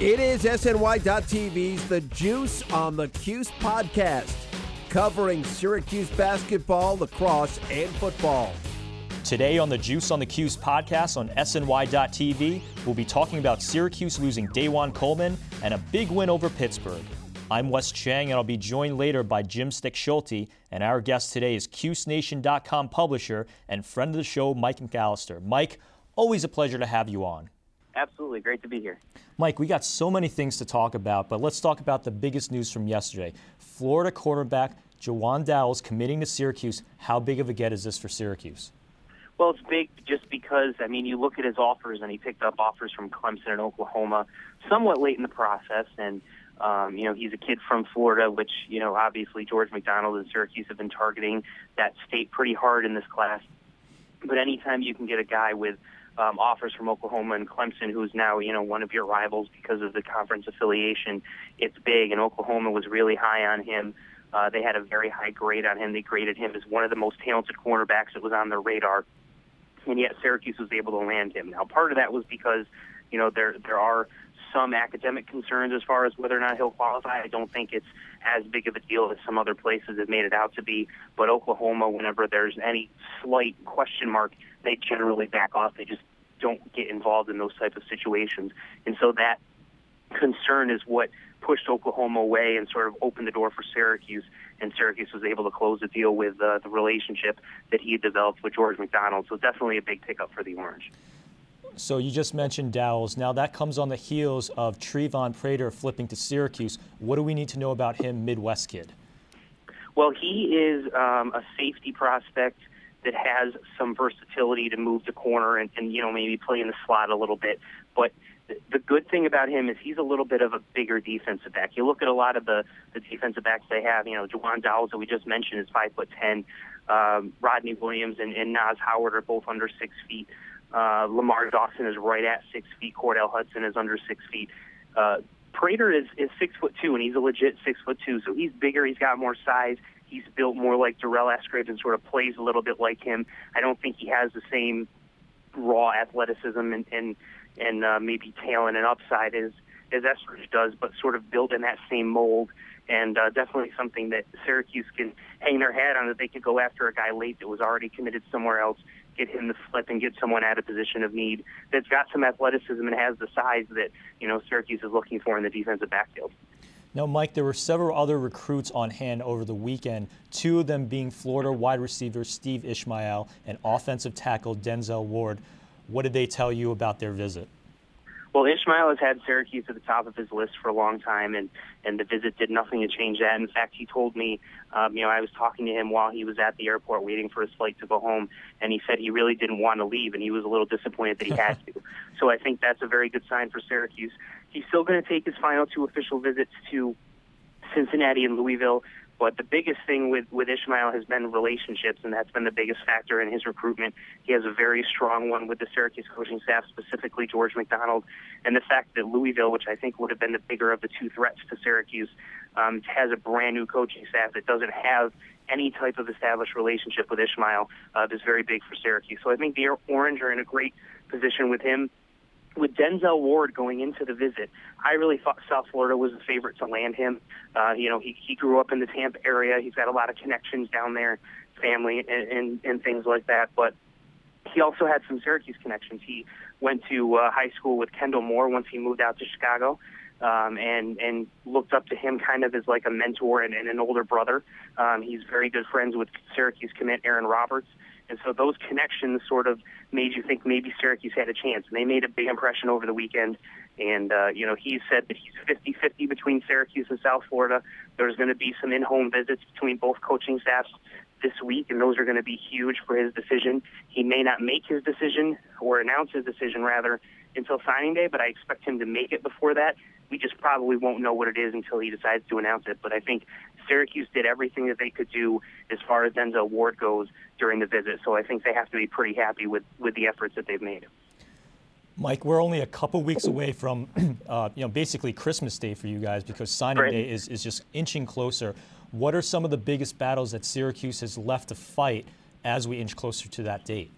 It is SNY.TV's The Juice on the Cuse podcast, covering Syracuse basketball, lacrosse, and football. Today on the Juice on the Cuse podcast on SNY.TV, we'll be talking about Syracuse losing DaJuan Coleman and a big win over Pittsburgh. I'm Wes Cheng, and I'll be joined later by Jim Stechschulte. And our guest today is CuseNation.com publisher and friend of the show, Mike McAllister. Mike, always a pleasure to have you on. Absolutely. Great to be here. Mike, we got so many things to talk about, but let's talk about the biggest news from yesterday. Florida quarterback Jawan Dowles committing to Syracuse. How big of a get is this for Syracuse? Well, it's big just because, I mean, you look at his offers, and he picked up offers from Clemson and Oklahoma somewhat late in the process. And, um, you know, he's a kid from Florida, which, you know, obviously George McDonald and Syracuse have been targeting that state pretty hard in this class. But anytime you can get a guy with um, offers from Oklahoma and Clemson, who's now you know one of your rivals because of the conference affiliation. It's big, and Oklahoma was really high on him. Uh, they had a very high grade on him. They graded him as one of the most talented cornerbacks that was on their radar, and yet Syracuse was able to land him. Now, part of that was because you know there there are some academic concerns as far as whether or not he'll qualify. I don't think it's as big of a deal as some other places have made it out to be. But Oklahoma, whenever there's any slight question mark, they generally back off. They just don't get involved in those type of situations. And so that concern is what pushed Oklahoma away and sort of opened the door for Syracuse. And Syracuse was able to close the deal with uh, the relationship that he had developed with George McDonald. So definitely a big pickup for the Orange. So you just mentioned Dowles. Now that comes on the heels of Trevon Prater flipping to Syracuse. What do we need to know about him, Midwest kid? Well, he is um, a safety prospect that has some versatility to move the corner and, and you know maybe play in the slot a little bit. But the good thing about him is he's a little bit of a bigger defensive back. You look at a lot of the the defensive backs they have. You know, Jawan Dowles that we just mentioned is five foot ten. Um, Rodney Williams and, and Nas Howard are both under six feet. Uh, Lamar Dawson is right at six feet. Cordell Hudson is under six feet. Uh, Prater is, is six foot two, and he's a legit six foot two. So he's bigger. He's got more size. He's built more like Durell Eskridge and sort of plays a little bit like him. I don't think he has the same raw athleticism and and, and uh, maybe talent and upside as as Eskridge does, but sort of built in that same mold. And uh, definitely something that Syracuse can hang their hat on that they could go after a guy late that was already committed somewhere else, get him the flip and get someone at a position of need that's got some athleticism and has the size that you know Syracuse is looking for in the defensive backfield. Now, Mike, there were several other recruits on hand over the weekend, two of them being Florida wide receiver Steve Ishmael and offensive tackle Denzel Ward. What did they tell you about their visit? Well, Ishmael has had Syracuse at the top of his list for a long time, and and the visit did nothing to change that. In fact, he told me, um, you know, I was talking to him while he was at the airport waiting for his flight to go home, and he said he really didn't want to leave, and he was a little disappointed that he had to. So I think that's a very good sign for Syracuse. He's still going to take his final two official visits to Cincinnati and Louisville. But the biggest thing with, with Ishmael has been relationships, and that's been the biggest factor in his recruitment. He has a very strong one with the Syracuse coaching staff, specifically George McDonald, and the fact that Louisville, which I think would have been the bigger of the two threats to Syracuse, um, has a brand new coaching staff that doesn't have any type of established relationship with Ishmael uh, is very big for Syracuse. So I think the Orange are in a great position with him with Denzel Ward going into the visit, I really thought South Florida was the favorite to land him. Uh, you know, he, he grew up in the Tampa area. He's got a lot of connections down there, family and, and, and things like that. But he also had some Syracuse connections. He went to uh, high school with Kendall Moore once he moved out to Chicago. Um, and and looked up to him kind of as like a mentor and, and an older brother. Um, he's very good friends with Syracuse commit Aaron Roberts, and so those connections sort of made you think maybe Syracuse had a chance. And they made a big impression over the weekend. And, uh, you know, he said that he's 50 50 between Syracuse and South Florida. There's going to be some in home visits between both coaching staffs this week, and those are going to be huge for his decision. He may not make his decision or announce his decision, rather, until signing day, but I expect him to make it before that. We just probably won't know what it is until he decides to announce it. But I think Syracuse did everything that they could do as far as Denzel Ward goes during the visit. So I think they have to be pretty happy with, with the efforts that they've made. Mike, we're only a couple weeks away from, uh, you know, basically Christmas Day for you guys because signing day is, is just inching closer. What are some of the biggest battles that Syracuse has left to fight as we inch closer to that date?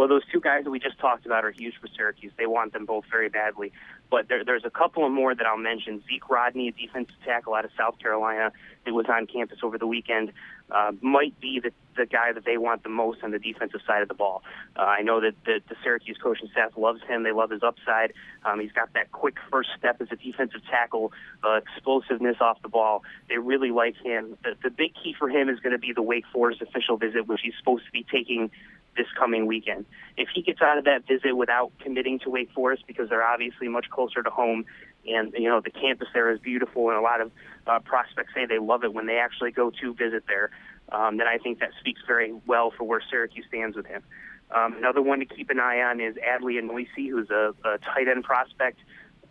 Well, those two guys that we just talked about are huge for Syracuse. They want them both very badly. But there, there's a couple of more that I'll mention. Zeke Rodney, a defensive tackle out of South Carolina, that was on campus over the weekend, uh, might be the, the guy that they want the most on the defensive side of the ball. Uh, I know that the, the Syracuse coaching staff loves him. They love his upside. Um, he's got that quick first step as a defensive tackle, uh, explosiveness off the ball. They really like him. The, the big key for him is going to be the Wake Forest official visit, which he's supposed to be taking this coming weekend. If he gets out of that visit without committing to Wake Forest, because they're obviously much closer to home, and you know the campus there is beautiful, and a lot of uh, prospects say they love it when they actually go to visit there, um, then I think that speaks very well for where Syracuse stands with him. Um, another one to keep an eye on is Adley Anoisi, who's a, a tight end prospect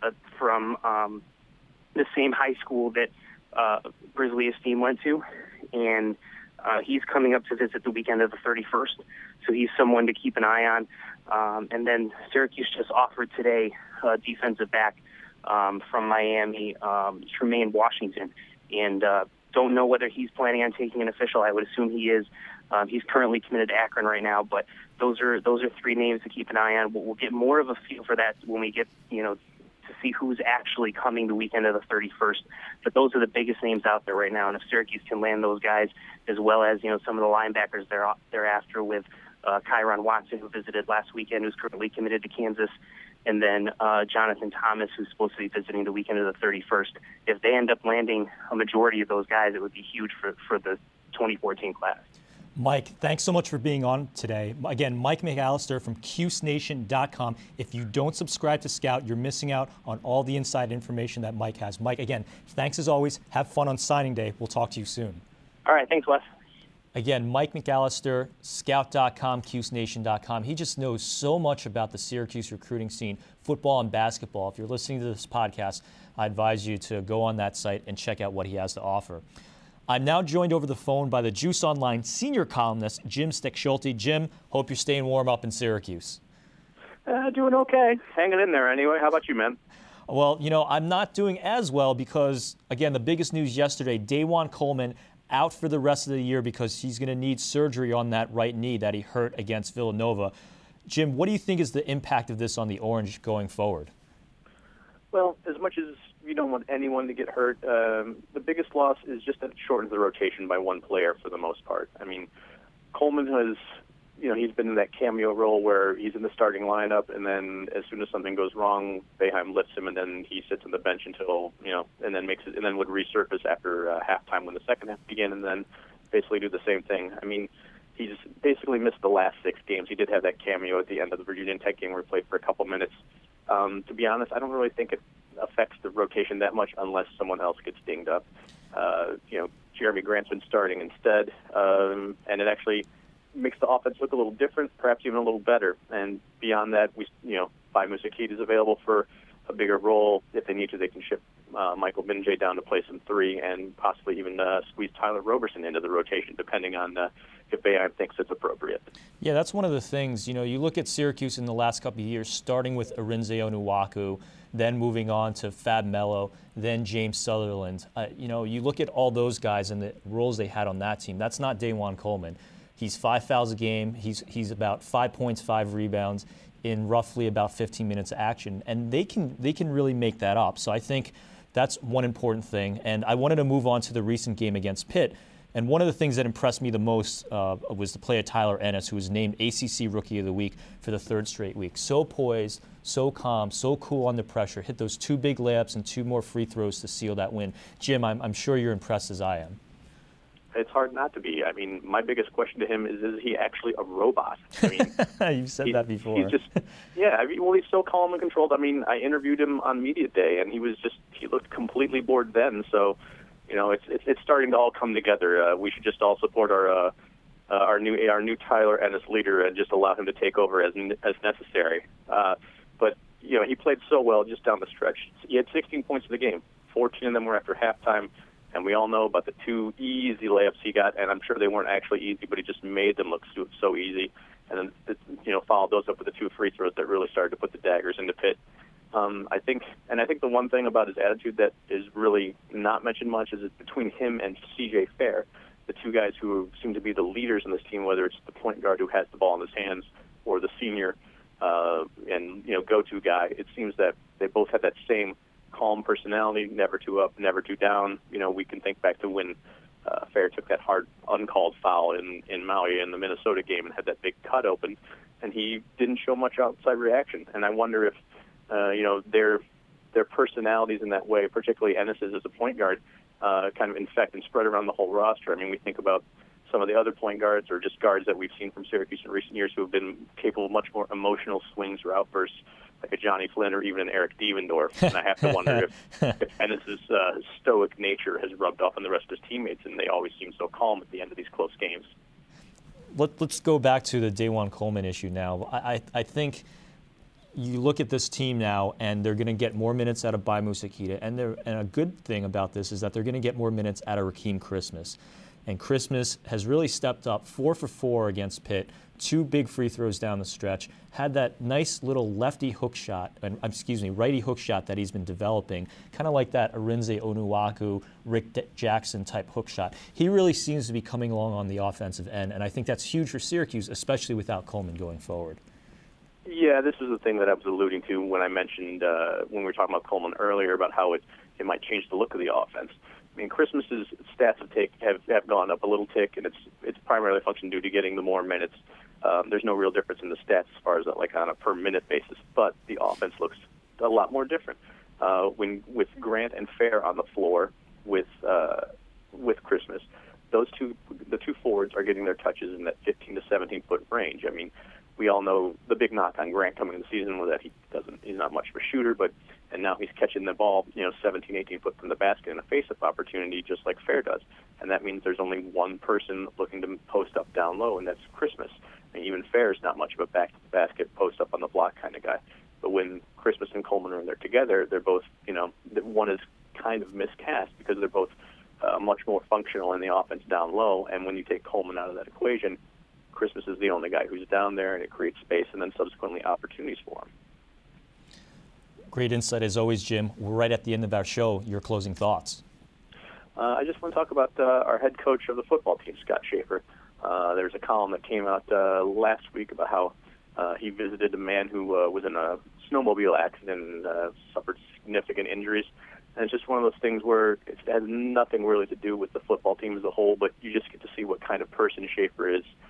uh, from um, the same high school that uh, Grizzly Esteem went to, and uh, he's coming up to visit the weekend of the 31st, so he's someone to keep an eye on. Um, and then Syracuse just offered today a defensive back um, from Miami, um, Trumaine Washington, and uh, don't know whether he's planning on taking an official. I would assume he is. Um, he's currently committed to Akron right now, but those are those are three names to keep an eye on. We'll, we'll get more of a feel for that when we get you know to see who's actually coming the weekend of the 31st. But those are the biggest names out there right now, and if Syracuse can land those guys, as well as you know some of the linebackers they're thereafter with uh, Kyron Watson, who visited last weekend, who's currently committed to Kansas, and then uh, Jonathan Thomas, who's supposed to be visiting the weekend of the 31st. If they end up landing a majority of those guys, it would be huge for for the 2014 class. Mike, thanks so much for being on today. Again, Mike McAllister from CuseNation.com. If you don't subscribe to Scout, you're missing out on all the inside information that Mike has. Mike, again, thanks as always. Have fun on signing day. We'll talk to you soon. All right, thanks, Wes. Again, Mike McAllister, Scout.com, CuseNation.com. He just knows so much about the Syracuse recruiting scene, football and basketball. If you're listening to this podcast, I advise you to go on that site and check out what he has to offer. I'm now joined over the phone by the Juice Online senior columnist, Jim Stechschulte. Jim, hope you're staying warm up in Syracuse. Uh, doing okay. Hanging in there anyway. How about you, man? Well, you know, I'm not doing as well because, again, the biggest news yesterday DaJuan Coleman out for the rest of the year because he's going to need surgery on that right knee that he hurt against Villanova. Jim, what do you think is the impact of this on the Orange going forward? Well, as much as you don't want anyone to get hurt. Um, the biggest loss is just that it shortens the rotation by one player for the most part. I mean, Coleman has, you know, he's been in that cameo role where he's in the starting lineup, and then as soon as something goes wrong, Boeheim lifts him, and then he sits on the bench until, you know, and then makes it, and then would resurface after uh, halftime when the second half began, and then basically do the same thing. I mean, he's basically missed the last six games. He did have that cameo at the end of the Virginia Tech game where he played for a couple minutes. Um, to be honest, I don't really think it affects the rotation that much unless someone else gets dinged up. Uh, you know, Jerami Grant's been starting instead, um, and it actually makes the offense look a little different, perhaps even a little better. And beyond that, we, you know, Baye Moussa Keita is available for a bigger role. If they need to, they can ship uh, Michael Gbinije down to play some three and possibly even uh, squeeze Tyler Roberson into the rotation, depending on uh, if Boeheim thinks it's appropriate. Yeah, that's one of the things. You know, you look at Syracuse in the last couple of years, starting with Arinze Onuaku, then moving on to Fab Melo, then James Southerland. Uh, you know, you look at all those guys and the roles they had on that team. That's not DaJuan Coleman. He's five fouls a game. He's he's about five points, five rebounds in roughly about 15 minutes of action, and they can they can really make that up. So I think that's one important thing. And I wanted to move on to the recent game against Pitt. And one of the things that impressed me the most uh, was the play of Tyler Ennis, who was named ACC Rookie of the Week for the third straight week. So poised, so calm, so cool under pressure. Hit those two big layups and two more free throws to seal that win. Jim, I'm, I'm sure you're impressed as I am. It's hard not to be. I mean, my biggest question to him is: Is he actually a robot? I mean, You've said he, that before. He's just, yeah. I mean, well, he's so calm and controlled. I mean, I interviewed him on media day, and he was just he looked completely bored then. So, you know, it's it's, it's starting to all come together. Uh, we should just all support our uh, uh, our new our new Tyler Ennis leader and just allow him to take over as as necessary. Uh, but you know, he played so well just down the stretch. He had 16 points in the game. 14 of them were after halftime and we all know about the two easy layups he got, and I'm sure they weren't actually easy, but he just made them look so, so easy. And then, you know, followed those up with the two free throws that really started to put the daggers into Pitt. Um, I think, and I think the one thing about his attitude that is really not mentioned much is between him and C.J. Fair, the two guys who seem to be the leaders in this team, whether it's the point guard who has the ball in his hands or the senior uh, and you know go-to guy. It seems that they both had that same calm personality, never too up, never too down. You know, we can think back to when uh, Fair took that hard uncalled foul in in Maui in the Minnesota game and had that big cut open, and he didn't show much outside reaction. And I wonder if uh, you know their their personalities in that way, particularly Ennis's as a point guard, uh, kind of infect and spread around the whole roster. I mean, we think about some of the other point guards or just guards that we've seen from Syracuse in recent years who have been capable of much more emotional swings or outbursts, like a Johnny Flynn or even an Eric Devendorf. And I have to wonder if, if Ennis's uh, stoic nature has rubbed off on the rest of his teammates, and they always seem so calm at the end of these close games. Let, us go back to the DaJuan Coleman issue now. I, I, I think – you look at this team now, and they're going to get more minutes out of Baye Moussa Keita. And, and a good thing about this is that they're going to get more minutes out of Rakeem Christmas. And Christmas has really stepped up four for four against Pitt, two big free throws down the stretch, had that nice little lefty hook shot, and excuse me, righty hook shot that he's been developing, kind of like that Arinze Onuaku, Rick Jackson type hook shot. He really seems to be coming along on the offensive end, and I think that's huge for Syracuse, especially without Coleman going forward. Yeah, this is the thing that I was alluding to when I mentioned uh, when we were talking about Coleman earlier about how it it might change the look of the offense. I mean, Christmas's stats have take have, have gone up a little tick, and it's it's primarily a function due to getting the more minutes. Um, there's no real difference in the stats as far as like on a per minute basis, but the offense looks a lot more different. Uh, when with Grant and Fair on the floor with uh, with Christmas, those two the two forwards are getting their touches in that 15 to 17 foot range. I mean, we all know the big knock on Grant coming in the season was that he doesn't he's not much of a shooter, but and now he's catching the ball, you know, 17, 18 foot from the basket in a face-up opportunity, just like Fair does, and that means there's only one person looking to post up down low, and that's Christmas. And even Fair is not much of a back to the basket, post up on the block kind of guy. But when Christmas and Coleman are in there together, they're both, you know, one is kind of miscast because they're both uh, much more functional in the offense down low. And when you take Coleman out of that equation, Christmas is the only guy who's down there, and it creates space and then subsequently opportunities for him. Great insight as always, Jim. We're right at the end of our show. Your closing thoughts. Uh, I just want to talk about uh, our head coach of the football team, Scott Shafer. Uh, there's a column that came out uh, last week about how uh, he visited a man who uh, was in a snowmobile accident and uh, suffered significant injuries. And it's just one of those things where it has nothing really to do with the football team as a whole, but you just get to see what kind of person Shafer is uh,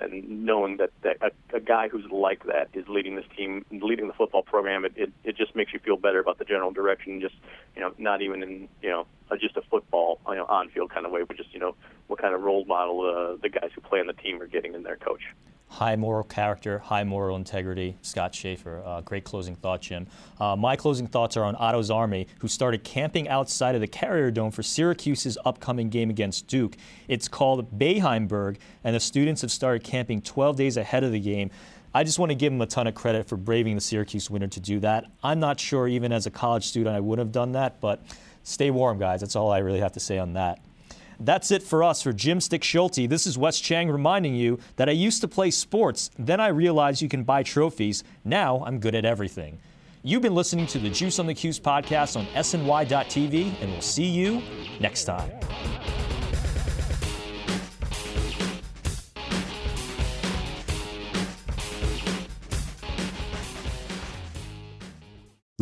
and knowing that, that a, a guy who's like that is leading this team, leading the football program, it, it, it just makes you feel better about the general direction. Just you know, not even in you know just a football you know on field kind of way, but just you know what kind of role model uh, the guys who play on the team are getting in their coach high moral character, high moral integrity. Scott Shafer, uh, great closing thought, Jim. Uh, my closing thoughts are on Otto's Army, who started camping outside of the Carrier Dome for Syracuse's upcoming game against Duke. It's called Boeheimburg, and the students have started camping 12 days ahead of the game. I just want to give them a ton of credit for braving the Syracuse winter to do that. I'm not sure, even as a college student, I would have done that, but stay warm, guys. That's all I really have to say on that. That's it for us. For Jim Stechschulte, this is Wes Cheng reminding you that I used to play sports. Then I realized you can buy trophies. Now I'm good at everything. You've been listening to the Juice on the Cuse podcast on SNY.TV, and we'll see you next time.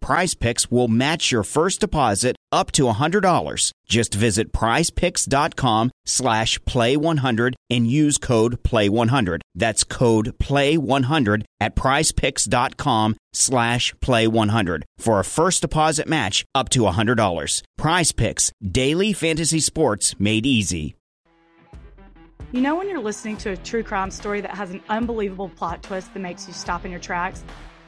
Prize Picks will match your first deposit up to $100. Just visit prizepicks.com slash play100 and use code play100. That's code play100 at prizepicks.com slash play100 for a first deposit match up to $100. Prize Picks, daily fantasy sports made easy. You know when you're listening to a true crime story that has an unbelievable plot twist that makes you stop in your tracks?